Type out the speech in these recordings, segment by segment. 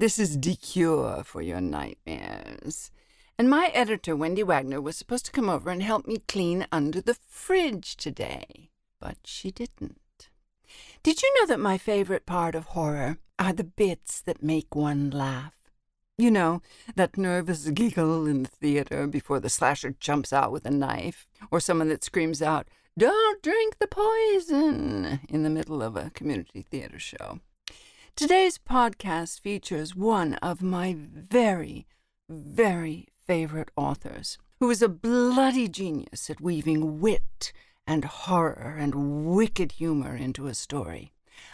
This is the cure for your nightmares. And my editor, Wendy Wagner, was supposed to come over and help me clean under the fridge today, but she didn't. Did you know that my favorite part of horror are the bits that make one laugh? You know, that nervous giggle in the theater before the slasher jumps out with a knife, or someone that screams out, Don't drink the poison, in the middle of a community theater show. Today's podcast features one of my very, very favorite authors, who is a bloody genius at weaving wit and horror and wicked humor into a story.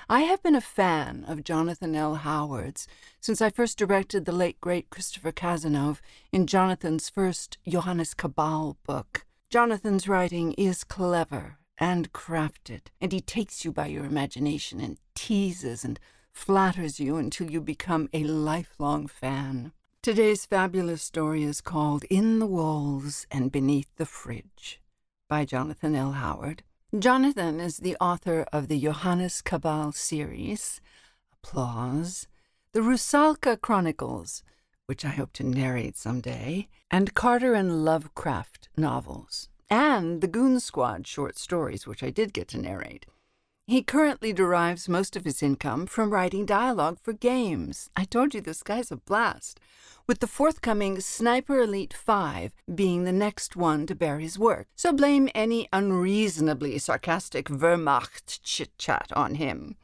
I have been a fan of Jonathan L. Howard's since I first directed the late great Christopher Cazenove in Jonathan's first Johannes Cabal book. Jonathan's writing is clever and crafted, and he takes you by your imagination and teases and flatters you until you become a lifelong fan. Today's fabulous story is called In the Walls and Beneath the Fridge by Jonathan L. Howard. Jonathan is the author of the Johannes Cabal series, Applause, the Russalka Chronicles, which I hope to narrate someday, and Carter and Lovecraft novels, and the Goon Squad short stories, which I did get to narrate. He currently derives most of his income from writing dialogue for games. I told you this guy's a blast. With the forthcoming Sniper Elite 5 being the next one to bear his work. So blame any unreasonably sarcastic Wehrmacht chit chat on him.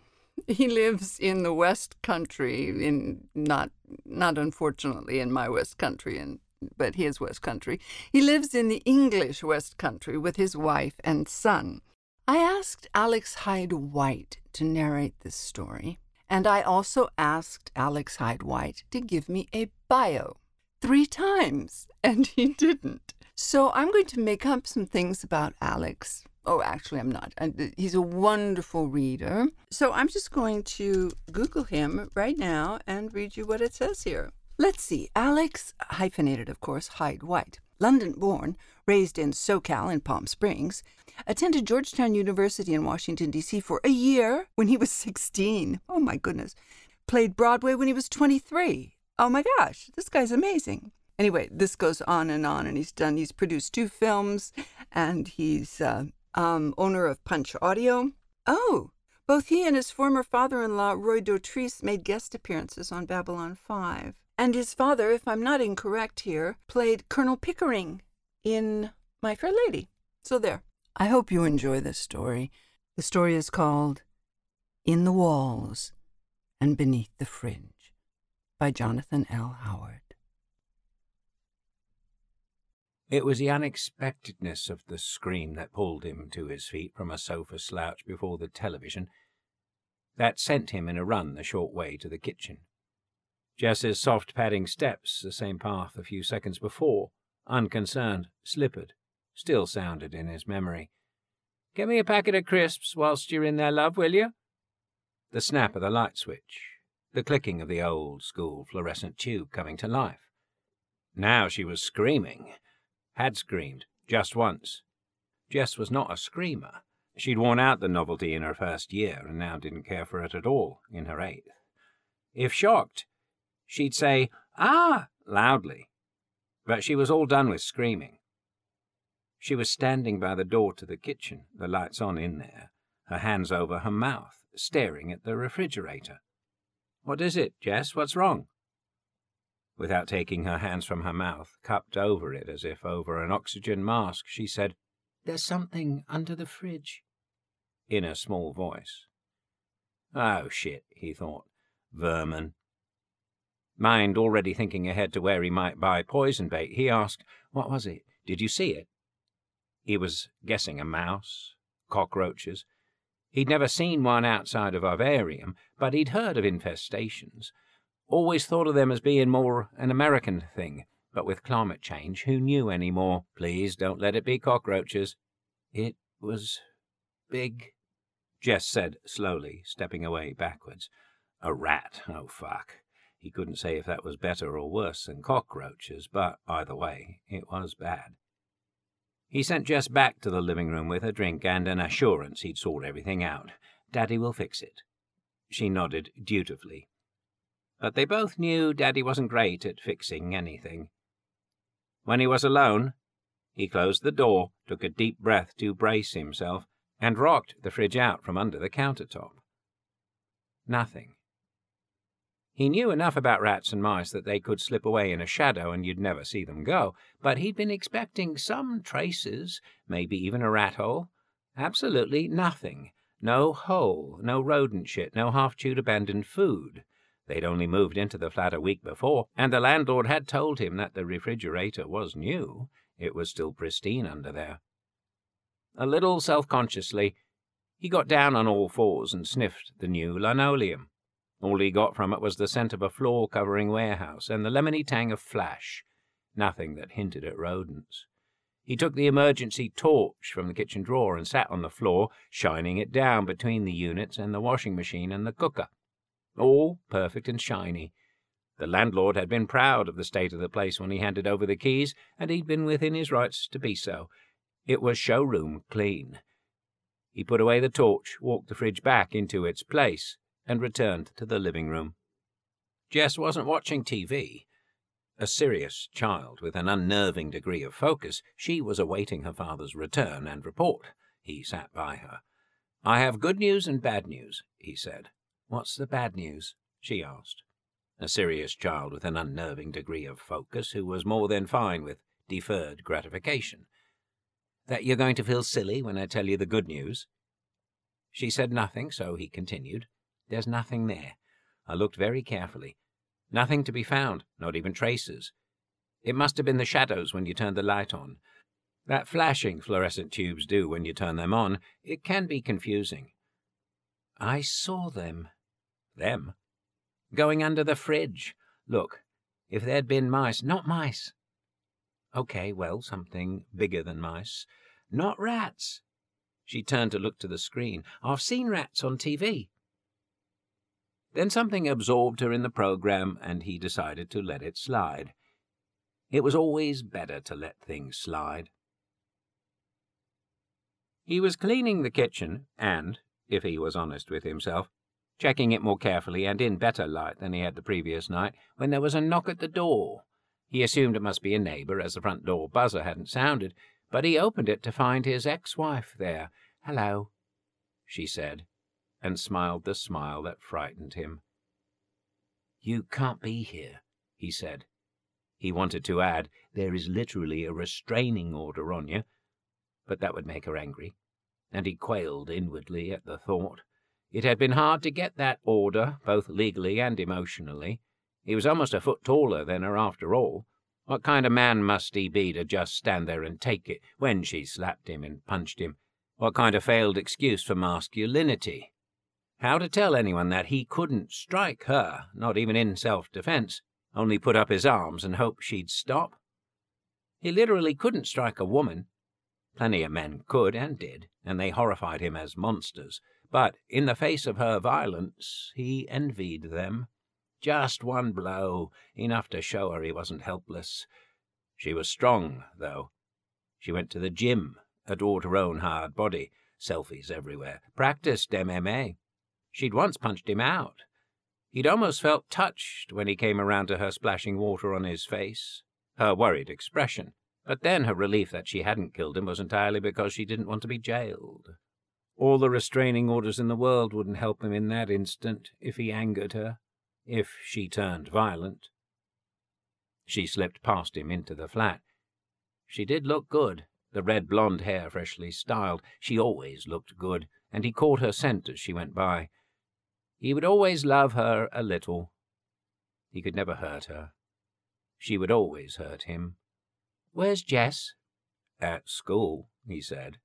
He lives in the West Country, in not not unfortunately in my West Country, in, but his West Country. He lives in the English West Country with his wife and son. I asked Alex Hyde White to narrate this story, and I also asked Alex Hyde White to give me a bio three times, and he didn't. So I'm going to make up some things about Alex. Oh, actually, I'm not. Uh, he's a wonderful reader. So I'm just going to Google him right now and read you what it says here. Let's see. Alex, hyphenated, of course, Hyde White. London born, raised in SoCal in Palm Springs, attended Georgetown University in Washington, D.C. for a year when he was 16. Oh my goodness. Played Broadway when he was 23. Oh my gosh, this guy's amazing. Anyway, this goes on and on, and he's done, he's produced two films, and he's uh, um, owner of Punch Audio. Oh, both he and his former father in law, Roy Dotrice, made guest appearances on Babylon 5. And his father, if I'm not incorrect here, played Colonel Pickering in My Fair Lady. So there. I hope you enjoy this story. The story is called In the Walls and Beneath the Fridge by Jonathan L. Howard. It was the unexpectedness of the scream that pulled him to his feet from a sofa slouch before the television that sent him in a run the short way to the kitchen. Jess's soft padding steps, the same path a few seconds before, unconcerned, slippered still sounded in his memory. Get me a packet of crisps whilst you're in there, love, will you? The snap of the light switch, the clicking of the old school fluorescent tube coming to life. Now she was screaming. Had screamed, just once. Jess was not a screamer. She'd worn out the novelty in her first year and now didn't care for it at all in her eighth. If shocked, she'd say, Ah! loudly. But she was all done with screaming. She was standing by the door to the kitchen, the lights on in there, her hands over her mouth, staring at the refrigerator. What is it, Jess? What's wrong? Without taking her hands from her mouth, cupped over it as if over an oxygen mask, she said, There's something under the fridge. In a small voice. Oh, shit, he thought. Vermin. Mind already thinking ahead to where he might buy poison bait, he asked, What was it? Did you see it? He was guessing a mouse, cockroaches. He'd never seen one outside of vivarium, but he'd heard of infestations. Always thought of them as being more an American thing, But with climate change, who knew any more? Please don't let it be cockroaches. It was big, Jess said slowly, stepping away backwards. A rat, oh fuck. He couldn't say if that was better or worse than cockroaches, but either way, it was bad. He sent Jess back to the living room with a drink and an assurance he'd sort everything out. Daddy will fix it. She nodded dutifully. But they both knew Daddy wasn't great at fixing anything. When he was alone, he closed the door, took a deep breath to brace himself, and rocked the fridge out from under the countertop. Nothing. He knew enough about rats and mice that they could slip away in a shadow and you'd never see them go, but he'd been expecting some traces, maybe even a rat hole. Absolutely nothing. No hole, no rodent shit, no half chewed abandoned food. They'd only moved into the flat a week before, and the landlord had told him that the refrigerator was new. It was still pristine under there. A little self consciously, he got down on all fours and sniffed the new linoleum. All he got from it was the scent of a floor covering warehouse and the lemony tang of flash, nothing that hinted at rodents. He took the emergency torch from the kitchen drawer and sat on the floor, shining it down between the units and the washing machine and the cooker. All perfect and shiny. The landlord had been proud of the state of the place when he handed over the keys, and he'd been within his rights to be so. It was showroom clean. He put away the torch, walked the fridge back into its place, and returned to the living room. Jess wasn't watching TV. A serious child with an unnerving degree of focus, she was awaiting her father's return and report. He sat by her. I have good news and bad news, he said. What's the bad news? she asked. A serious child with an unnerving degree of focus who was more than fine with deferred gratification. That you're going to feel silly when I tell you the good news? She said nothing, so he continued. There's nothing there. I looked very carefully. Nothing to be found, not even traces. It must have been the shadows when you turned the light on. That flashing fluorescent tubes do when you turn them on. It can be confusing. I saw them. Them? Going under the fridge. Look, if there'd been mice, not mice. Okay, well, something bigger than mice. Not rats. She turned to look to the screen. I've seen rats on TV. Then something absorbed her in the program, and he decided to let it slide. It was always better to let things slide. He was cleaning the kitchen, and, if he was honest with himself, checking it more carefully and in better light than he had the previous night, when there was a knock at the door. He assumed it must be a neighbor, as the front door buzzer hadn't sounded, but he opened it to find his ex-wife there. Hello, she said and smiled the smile that frightened him. You can't be here, he said. He wanted to add, There is literally a restraining order on you, but that would make her angry, and he quailed inwardly at the thought. It had been hard to get that order, both legally and emotionally. He was almost a foot taller than her after all. What kind of man must he be to just stand there and take it when she slapped him and punched him? What kind of failed excuse for masculinity? How to tell anyone that he couldn't strike her, not even in self defense, only put up his arms and hope she'd stop? He literally couldn't strike a woman. Plenty of men could and did, and they horrified him as monsters. But in the face of her violence, he envied them. Just one blow, enough to show her he wasn't helpless. She was strong, though. She went to the gym, adored her own hard body, selfies everywhere, practiced MMA, She'd once punched him out. He'd almost felt touched when he came around to her splashing water on his face, her worried expression. But then her relief that she hadn't killed him was entirely because she didn't want to be jailed. All the restraining orders in the world wouldn't help him in that instant if he angered her, if she turned violent. She slipped past him into the flat. She did look good, the red blonde hair freshly styled. She always looked good, and he caught her scent as she went by. He would always love her a little. He could never hurt her. She would always hurt him. Where's Jess? At school, he said,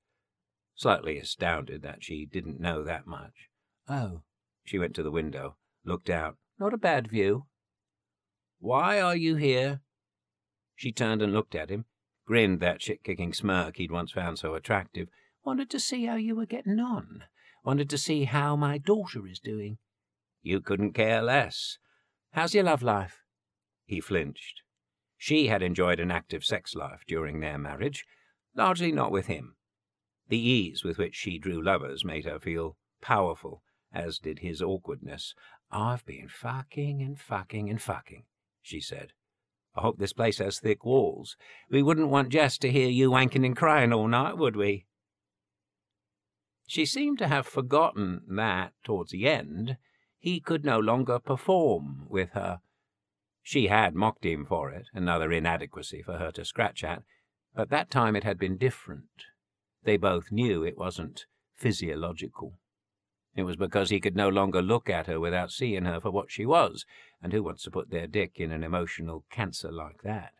slightly astounded that she didn't know that much. Oh. She went to the window, looked out. Not a bad view. Why are you here? She turned and looked at him, grinned that shit-kicking smirk he'd once found so attractive. Wanted to see how you were getting on. Wanted to see how my daughter is doing. You couldn't care less. How's your love life? He flinched. She had enjoyed an active sex life during their marriage, largely not with him. The ease with which she drew lovers made her feel powerful, as did his awkwardness. I've been fucking and fucking and fucking, she said. I hope this place has thick walls. We wouldn't want Jess to hear you wanking and crying all night, would we? She seemed to have forgotten that, towards the end, he could no longer perform with her. She had mocked him for it, another inadequacy for her to scratch at, but that time it had been different. They both knew it wasn't physiological. It was because he could no longer look at her without seeing her for what she was, and who wants to put their dick in an emotional cancer like that?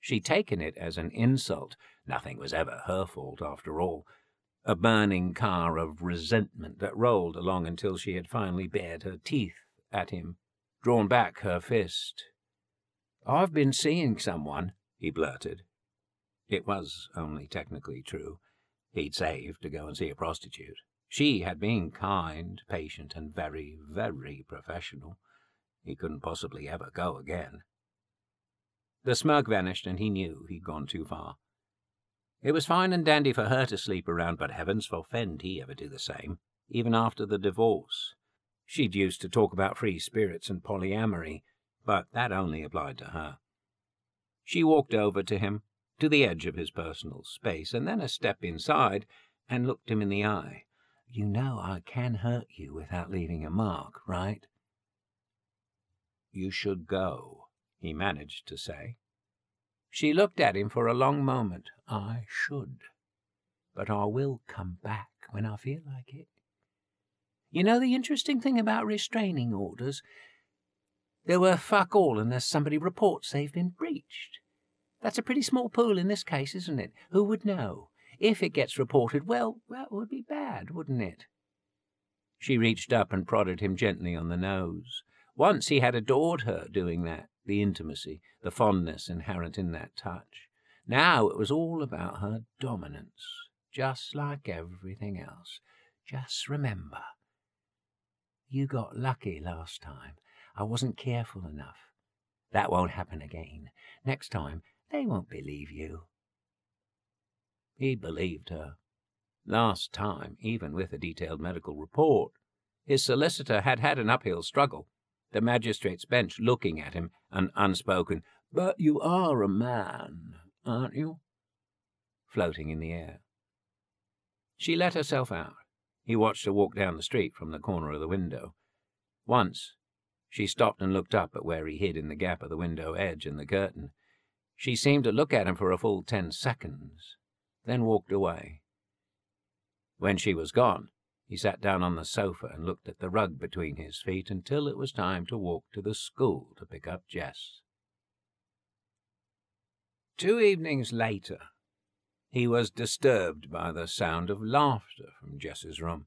She'd taken it as an insult. Nothing was ever her fault, after all. A burning car of resentment that rolled along until she had finally bared her teeth at him, drawn back her fist. I've been seeing someone, he blurted. It was only technically true. He'd saved to go and see a prostitute. She had been kind, patient, and very, very professional. He couldn't possibly ever go again. The smirk vanished, and he knew he'd gone too far. It was fine and dandy for her to sleep around, but heavens forfend he ever do the same, even after the divorce. She'd used to talk about free spirits and polyamory, but that only applied to her. She walked over to him, to the edge of his personal space, and then a step inside, and looked him in the eye. You know I can hurt you without leaving a mark, right? You should go, he managed to say. She looked at him for a long moment. I should. But I will come back when I feel like it. You know the interesting thing about restraining orders? They're worth fuck all unless somebody reports they've been breached. That's a pretty small pool in this case, isn't it? Who would know? If it gets reported, well, that would be bad, wouldn't it? She reached up and prodded him gently on the nose. Once he had adored her doing that, the intimacy, the fondness inherent in that touch. Now it was all about her dominance, just like everything else. Just remember, you got lucky last time. I wasn't careful enough. That won't happen again. Next time, they won't believe you. He believed her. Last time, even with a detailed medical report, his solicitor had had an uphill struggle, the magistrate's bench looking at him, an unspoken, But you are a man, aren't you? floating in the air. She let herself out. He watched her walk down the street from the corner of the window. Once, she stopped and looked up at where he hid in the gap of the window edge and the curtain. She seemed to look at him for a full ten seconds, then walked away. When she was gone, he sat down on the sofa and looked at the rug between his feet until it was time to walk to the school to pick up Jess. Two evenings later, he was disturbed by the sound of laughter from Jess's room.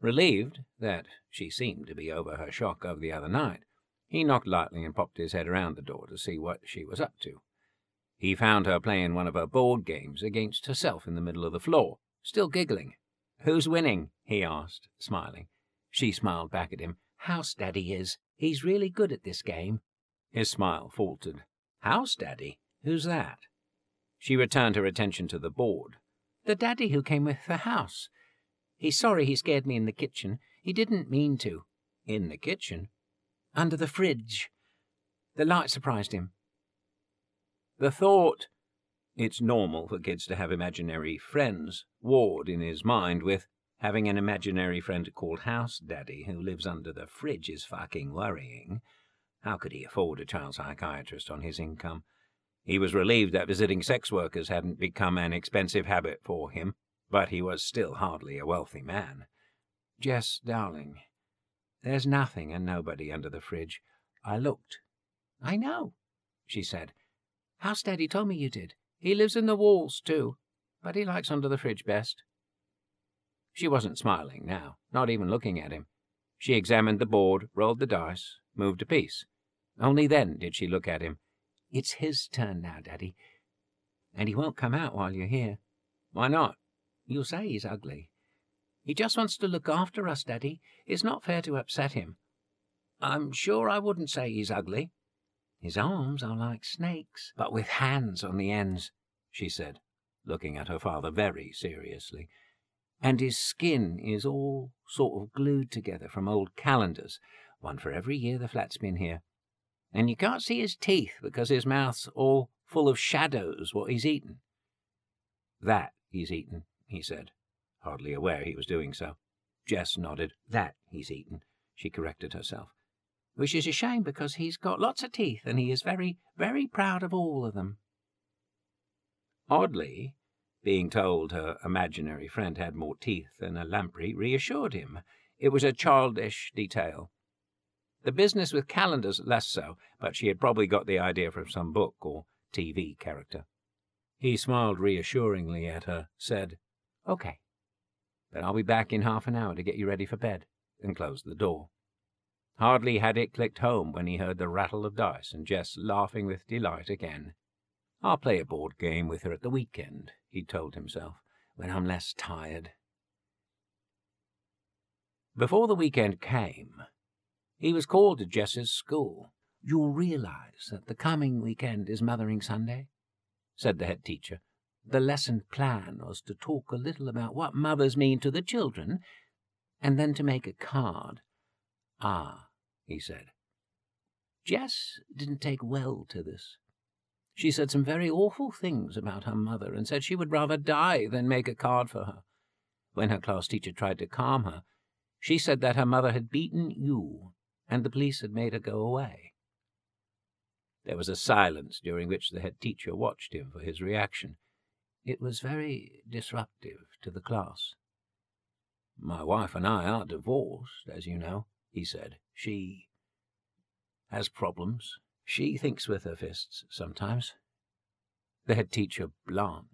Relieved that she seemed to be over her shock of the other night, he knocked lightly and popped his head around the door to see what she was up to. He found her playing one of her board games against herself in the middle of the floor, still giggling. Who's winning? he asked, smiling. She smiled back at him. House Daddy is. He's really good at this game. His smile faltered. House Daddy? Who's that? She returned her attention to the board. The daddy who came with the house. He's sorry he scared me in the kitchen. He didn't mean to. In the kitchen? Under the fridge. The light surprised him. The thought, it's normal for kids to have imaginary friends, warred in his mind with having an imaginary friend called House Daddy who lives under the fridge is fucking worrying. How could he afford a child psychiatrist on his income? He was relieved that visiting sex workers hadn't become an expensive habit for him, but he was still hardly a wealthy man. Jess, darling, there's nothing and nobody under the fridge. I looked. I know, she said. House Daddy told me you did. He lives in the walls, too, but he likes under the fridge best. She wasn't smiling now, not even looking at him. She examined the board, rolled the dice, moved a piece. Only then did she look at him. It's his turn now, Daddy. And he won't come out while you're here. Why not? You'll say he's ugly. He just wants to look after us, Daddy. It's not fair to upset him. I'm sure I wouldn't say he's ugly. His arms are like snakes, but with hands on the ends, she said, looking at her father very seriously. And his skin is all sort of glued together from old calendars, one for every year the flat's been here. And you can't see his teeth because his mouth's all full of shadows what he's eaten. That he's eaten, he said, hardly aware he was doing so. Jess nodded. That he's eaten, she corrected herself. Which is a shame because he's got lots of teeth and he is very, very proud of all of them. Oddly, being told her imaginary friend had more teeth than a lamprey reassured him. It was a childish detail. The business with calendars less so, but she had probably got the idea from some book or TV character. He smiled reassuringly at her, said, Okay, but I'll be back in half an hour to get you ready for bed, and closed the door. Hardly had it clicked home when he heard the rattle of dice and Jess laughing with delight again. I'll play a board game with her at the weekend, he told himself, when I'm less tired. Before the weekend came, he was called to Jess's school. You'll realize that the coming weekend is Mothering Sunday, said the head teacher. The lesson plan was to talk a little about what mothers mean to the children, and then to make a card. Ah, he said. Jess didn't take well to this. She said some very awful things about her mother and said she would rather die than make a card for her. When her class teacher tried to calm her, she said that her mother had beaten you and the police had made her go away. There was a silence during which the head teacher watched him for his reaction. It was very disruptive to the class. My wife and I are divorced, as you know, he said. She has problems. She thinks with her fists sometimes. The head teacher blanched.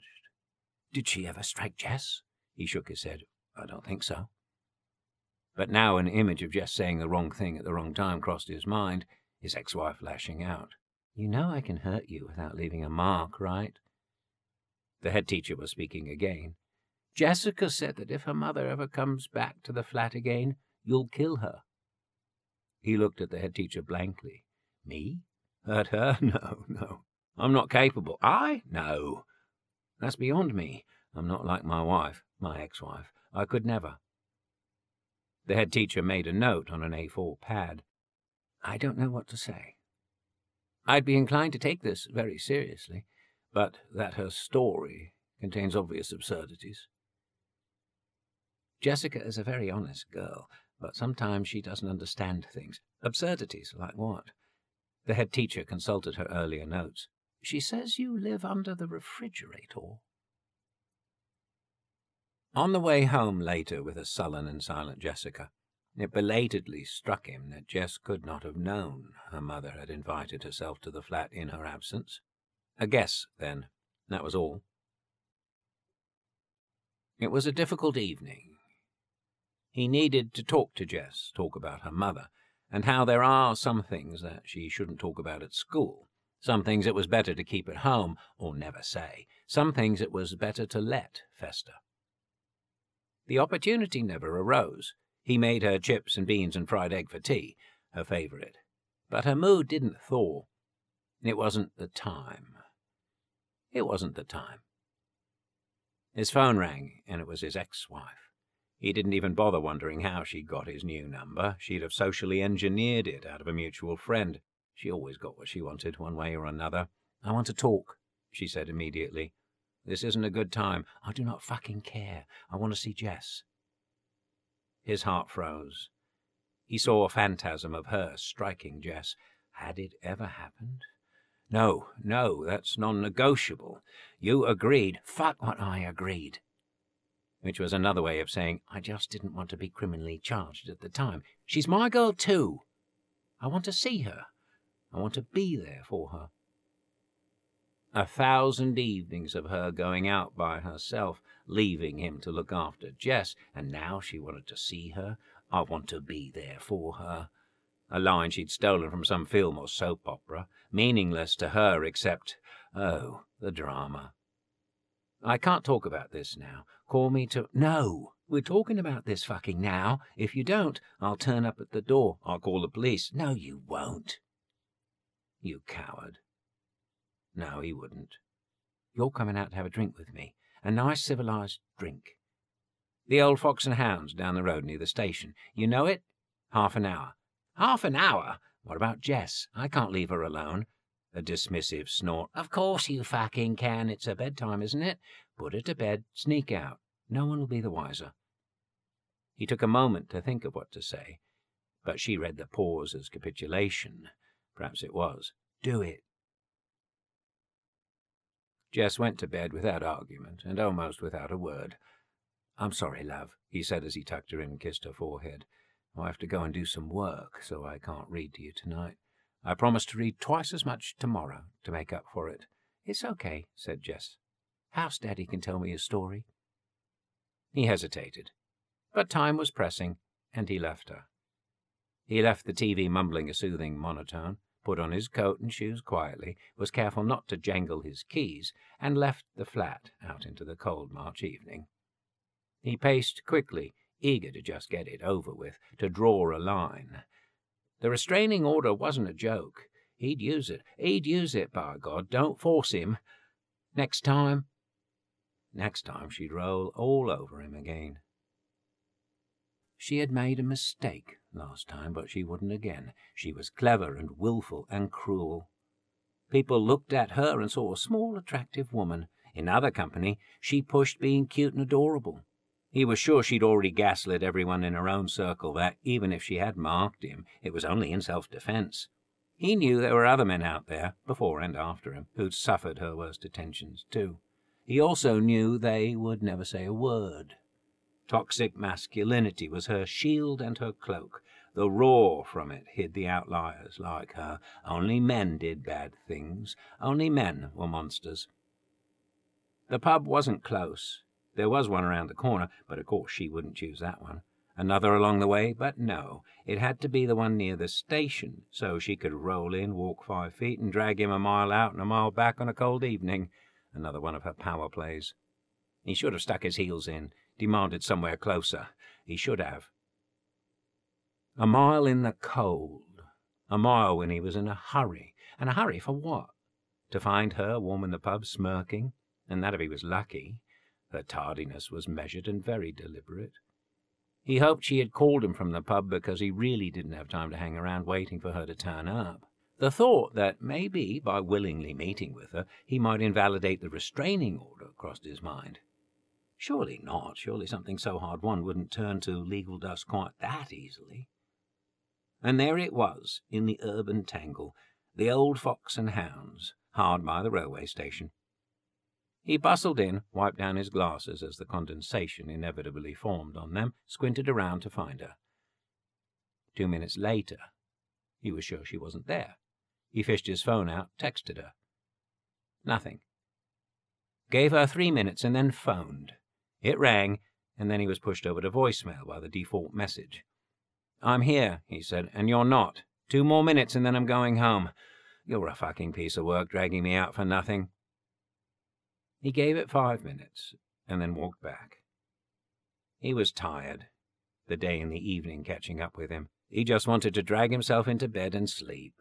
Did she ever strike Jess? He shook his head. I don't think so. But now an image of Jess saying the wrong thing at the wrong time crossed his mind, his ex-wife lashing out. You know I can hurt you without leaving a mark, right? The head teacher was speaking again. Jessica said that if her mother ever comes back to the flat again, you'll kill her. He looked at the head teacher blankly. Me? Hurt her? No, no. I'm not capable. I? No. That's beyond me. I'm not like my wife, my ex-wife. I could never. The head teacher made a note on an A4 pad. I don't know what to say. I'd be inclined to take this very seriously, but that her story contains obvious absurdities. Jessica is a very honest girl, but sometimes she doesn't understand things. Absurdities, like what? The head teacher consulted her earlier notes. She says you live under the refrigerator. On the way home later with a sullen and silent Jessica, it belatedly struck him that Jess could not have known her mother had invited herself to the flat in her absence. A guess, then, that was all. It was a difficult evening. He needed to talk to Jess, talk about her mother, and how there are some things that she shouldn't talk about at school, some things it was better to keep at home or never say, some things it was better to let fester. The opportunity never arose. He made her chips and beans and fried egg for tea, her favourite. But her mood didn't thaw. It wasn't the time. It wasn't the time. His phone rang, and it was his ex-wife. He didn't even bother wondering how she got his new number. She'd have socially engineered it out of a mutual friend. She always got what she wanted, one way or another. I want to talk, she said immediately. This isn't a good time. I do not fucking care. I want to see Jess. His heart froze. He saw a phantasm of her striking Jess. Had it ever happened? No, no, that's non-negotiable. You agreed. Fuck what I agreed which was another way of saying, I just didn't want to be criminally charged at the time. She's my girl, too. I want to see her. I want to be there for her. A thousand evenings of her going out by herself, leaving him to look after Jess, and now she wanted to see her. I want to be there for her. a line she'd stolen from some film or soap opera, meaningless to her except, oh, the drama. I can't talk about this now. Call me to. No! We're talking about this fucking now. If you don't, I'll turn up at the door. I'll call the police. No, you won't. You coward. No, he wouldn't. You're coming out to have a drink with me. A nice civilized drink. The old Fox and Hounds down the road near the station. You know it? Half an hour. Half an hour? What about Jess? I can't leave her alone. A dismissive snort. Of course you fucking can. It's her bedtime, isn't it? Put her to bed. Sneak out. No one will be the wiser. He took a moment to think of what to say, but she read the pause as capitulation. Perhaps it was. Do it. Jess went to bed without argument, and almost without a word. I'm sorry, love, he said as he tucked her in and kissed her forehead. Oh, I have to go and do some work, so I can't read to you tonight. I promise to read twice as much tomorrow to make up for it. It's okay, said Jess. House Daddy can tell me a story. He hesitated, but time was pressing, and he left her. He left the TV mumbling a soothing monotone, put on his coat and shoes quietly, was careful not to jangle his keys, and left the flat out into the cold March evening. He paced quickly, eager to just get it over with, to draw a line, the restraining order wasn't a joke. He'd use it. He'd use it, by God. Don't force him. Next time. Next time she'd roll all over him again. She had made a mistake last time, but she wouldn't again. She was clever and wilful and cruel. People looked at her and saw a small, attractive woman. In other company, she pushed being cute and adorable. He was sure she'd already gaslit everyone in her own circle that, even if she had marked him, it was only in self defense. He knew there were other men out there, before and after him, who'd suffered her worst attentions, too. He also knew they would never say a word. Toxic masculinity was her shield and her cloak. The roar from it hid the outliers like her. Only men did bad things. Only men were monsters. The pub wasn't close. There was one around the corner, but of course she wouldn't choose that one. Another along the way, but no, it had to be the one near the station, so she could roll in, walk five feet, and drag him a mile out and a mile back on a cold evening. Another one of her power plays. He should have stuck his heels in, demanded somewhere closer. He should have. A mile in the cold. A mile when he was in a hurry. And a hurry for what? To find her warm in the pub smirking, and that if he was lucky. Her tardiness was measured and very deliberate. He hoped she had called him from the pub because he really didn't have time to hang around waiting for her to turn up. The thought that maybe, by willingly meeting with her, he might invalidate the restraining order crossed his mind. Surely not. Surely something so hard won wouldn't turn to legal dust quite that easily. And there it was, in the urban tangle, the old Fox and Hounds, hard by the railway station. He bustled in, wiped down his glasses as the condensation inevitably formed on them, squinted around to find her. Two minutes later, he was sure she wasn't there. He fished his phone out, texted her. Nothing. Gave her three minutes and then phoned. It rang, and then he was pushed over to voicemail by the default message. I'm here, he said, and you're not. Two more minutes and then I'm going home. You're a fucking piece of work dragging me out for nothing. He gave it five minutes and then walked back. He was tired, the day and the evening catching up with him. He just wanted to drag himself into bed and sleep.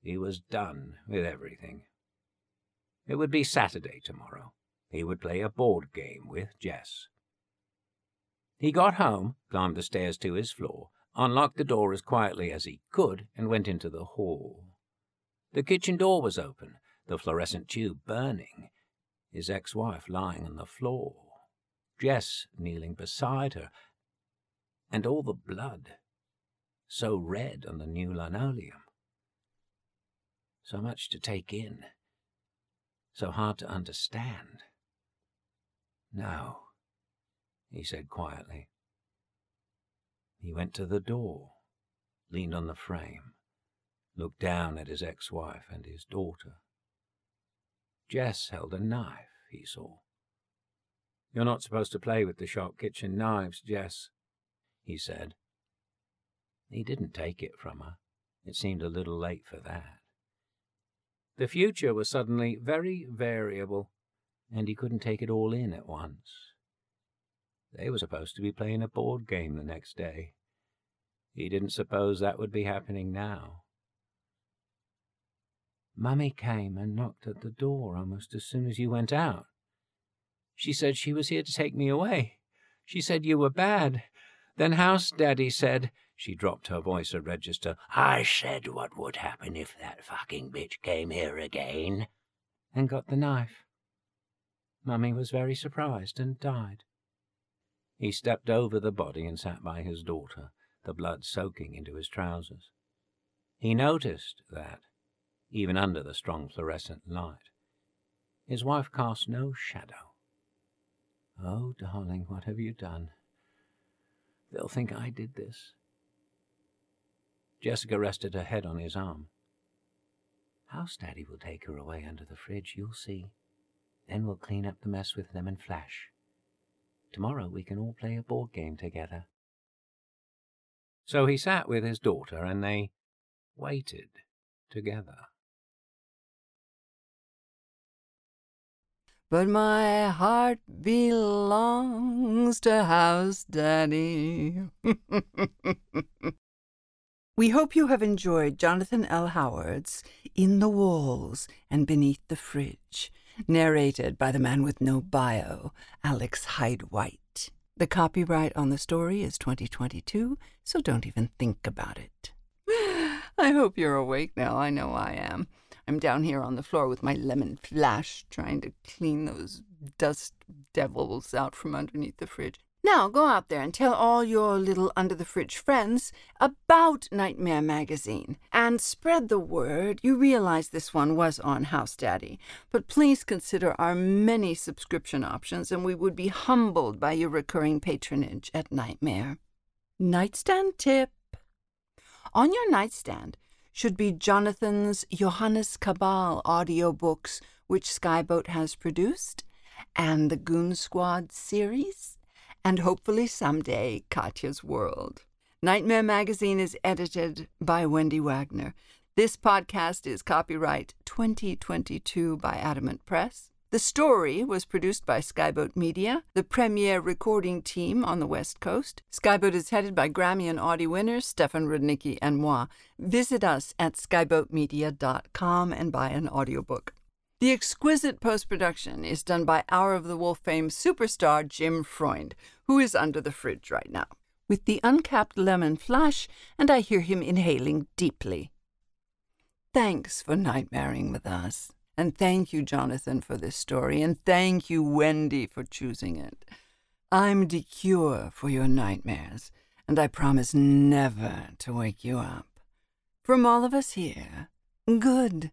He was done with everything. It would be Saturday tomorrow. He would play a board game with Jess. He got home, climbed the stairs to his floor, unlocked the door as quietly as he could, and went into the hall. The kitchen door was open, the fluorescent tube burning, his ex wife lying on the floor, Jess kneeling beside her, and all the blood so red on the new linoleum. So much to take in, so hard to understand. No, he said quietly. He went to the door, leaned on the frame, looked down at his ex wife and his daughter. Jess held a knife, he saw. You're not supposed to play with the sharp kitchen knives, Jess, he said. He didn't take it from her. It seemed a little late for that. The future was suddenly very variable, and he couldn't take it all in at once. They were supposed to be playing a board game the next day. He didn't suppose that would be happening now. Mummy came and knocked at the door almost as soon as you went out. She said she was here to take me away. She said you were bad. Then House Daddy said, she dropped her voice a register, I said what would happen if that fucking bitch came here again, and got the knife. Mummy was very surprised and died. He stepped over the body and sat by his daughter, the blood soaking into his trousers. He noticed that, even under the strong fluorescent light, his wife cast no shadow. Oh, darling, what have you done? They'll think I did this. Jessica rested her head on his arm. House Daddy will take her away under the fridge, you'll see. Then we'll clean up the mess with them lemon flash. Tomorrow we can all play a board game together. So he sat with his daughter and they waited together. But my heart belongs to House Daddy. we hope you have enjoyed Jonathan L. Howard's In the Walls and Beneath the Fridge narrated by the man with no bio, Alex Hyde White. The copyright on the story is 2022, so don't even think about it. I hope you're awake now. I know I am. I'm down here on the floor with my lemon flash trying to clean those dust devils out from underneath the fridge. Now go out there and tell all your little under the fridge friends about Nightmare Magazine and spread the word. You realize this one was on House Daddy, but please consider our many subscription options and we would be humbled by your recurring patronage at Nightmare. Nightstand tip. On your nightstand should be Jonathan's Johannes Cabal audiobooks, which Skyboat has produced, and the Goon Squad series and hopefully someday Katya's World. Nightmare Magazine is edited by Wendy Wagner. This podcast is copyright 2022 by Adamant Press. The story was produced by Skyboat Media, the premier recording team on the West Coast. Skyboat is headed by Grammy and Audie winners Stefan Rudnicki and moi. Visit us at skyboatmedia.com and buy an audiobook. The exquisite post production is done by Hour of the Wolf fame superstar Jim Freund, who is under the fridge right now, with the uncapped lemon flash, and I hear him inhaling deeply. Thanks for nightmaring with us. And thank you, Jonathan, for this story, and thank you, Wendy, for choosing it. I'm the cure for your nightmares, and I promise never to wake you up. From all of us here, good